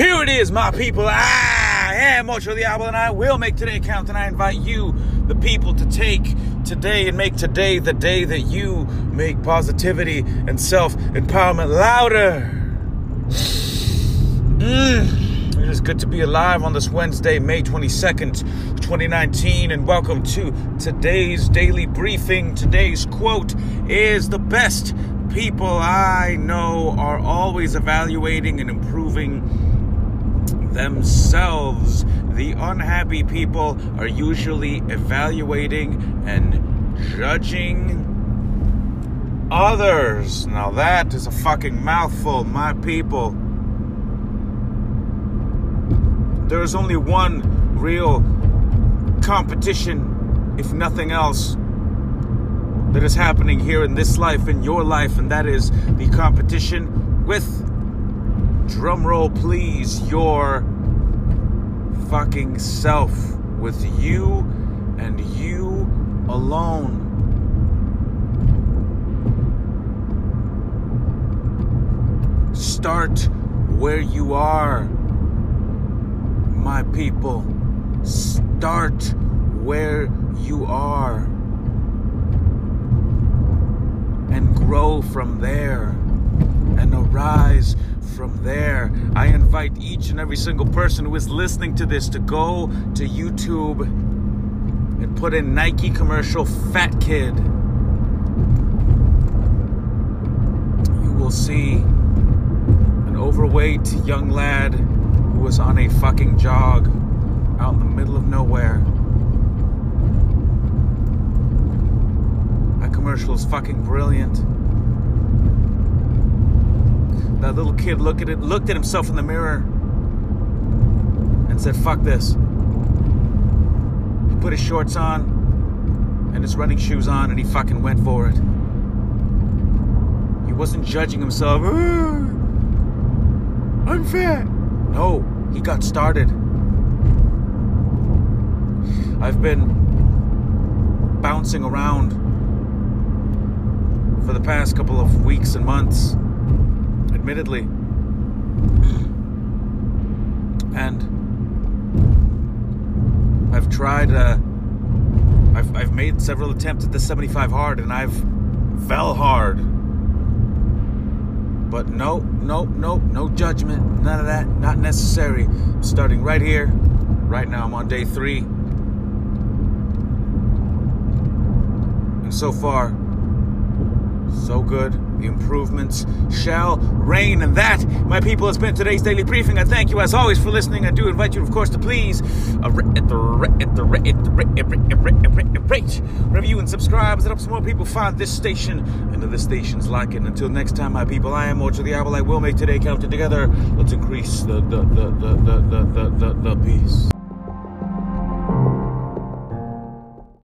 Here it is, my people. I am Ocho Diablo, and I will make today count. And I invite you, the people, to take today and make today the day that you make positivity and self empowerment louder. Mm. It is good to be alive on this Wednesday, May 22nd, 2019, and welcome to today's daily briefing. Today's quote is The best people I know are always evaluating and improving themselves. The unhappy people are usually evaluating and judging others. Now, that is a fucking mouthful, my people. There's only one real competition, if nothing else, that is happening here in this life, in your life, and that is the competition with, drumroll please, your fucking self, with you and you alone. Start where you are, my people. Start where you are and grow from there and arise from there. I invite each and every single person who is listening to this to go to YouTube and put in Nike commercial fat kid. You will see an overweight young lad who was on a fucking jog out in the middle of nowhere. That commercial is fucking brilliant. Little kid looked at it, looked at himself in the mirror, and said, "Fuck this." He put his shorts on and his running shoes on, and he fucking went for it. He wasn't judging himself. "Ah, I'm fat. No, he got started. I've been bouncing around for the past couple of weeks and months, admittedly. And I've tried, uh, I've, I've made several attempts at the 75 hard and I've fell hard. But no, no, no, no judgment, none of that, not necessary. Starting right here, right now. I'm on day three. And so far, so good. Improvements shall reign. And that, my people, has been today's daily briefing. I thank you as always for listening. I do invite you, of course, to please uh, rate, review, and subscribe as it helps more people find this station and other stations like it. Until next time, my people, I am Ocho the Owl. I will make today count together. Let's increase the the the the, the, the, the peace.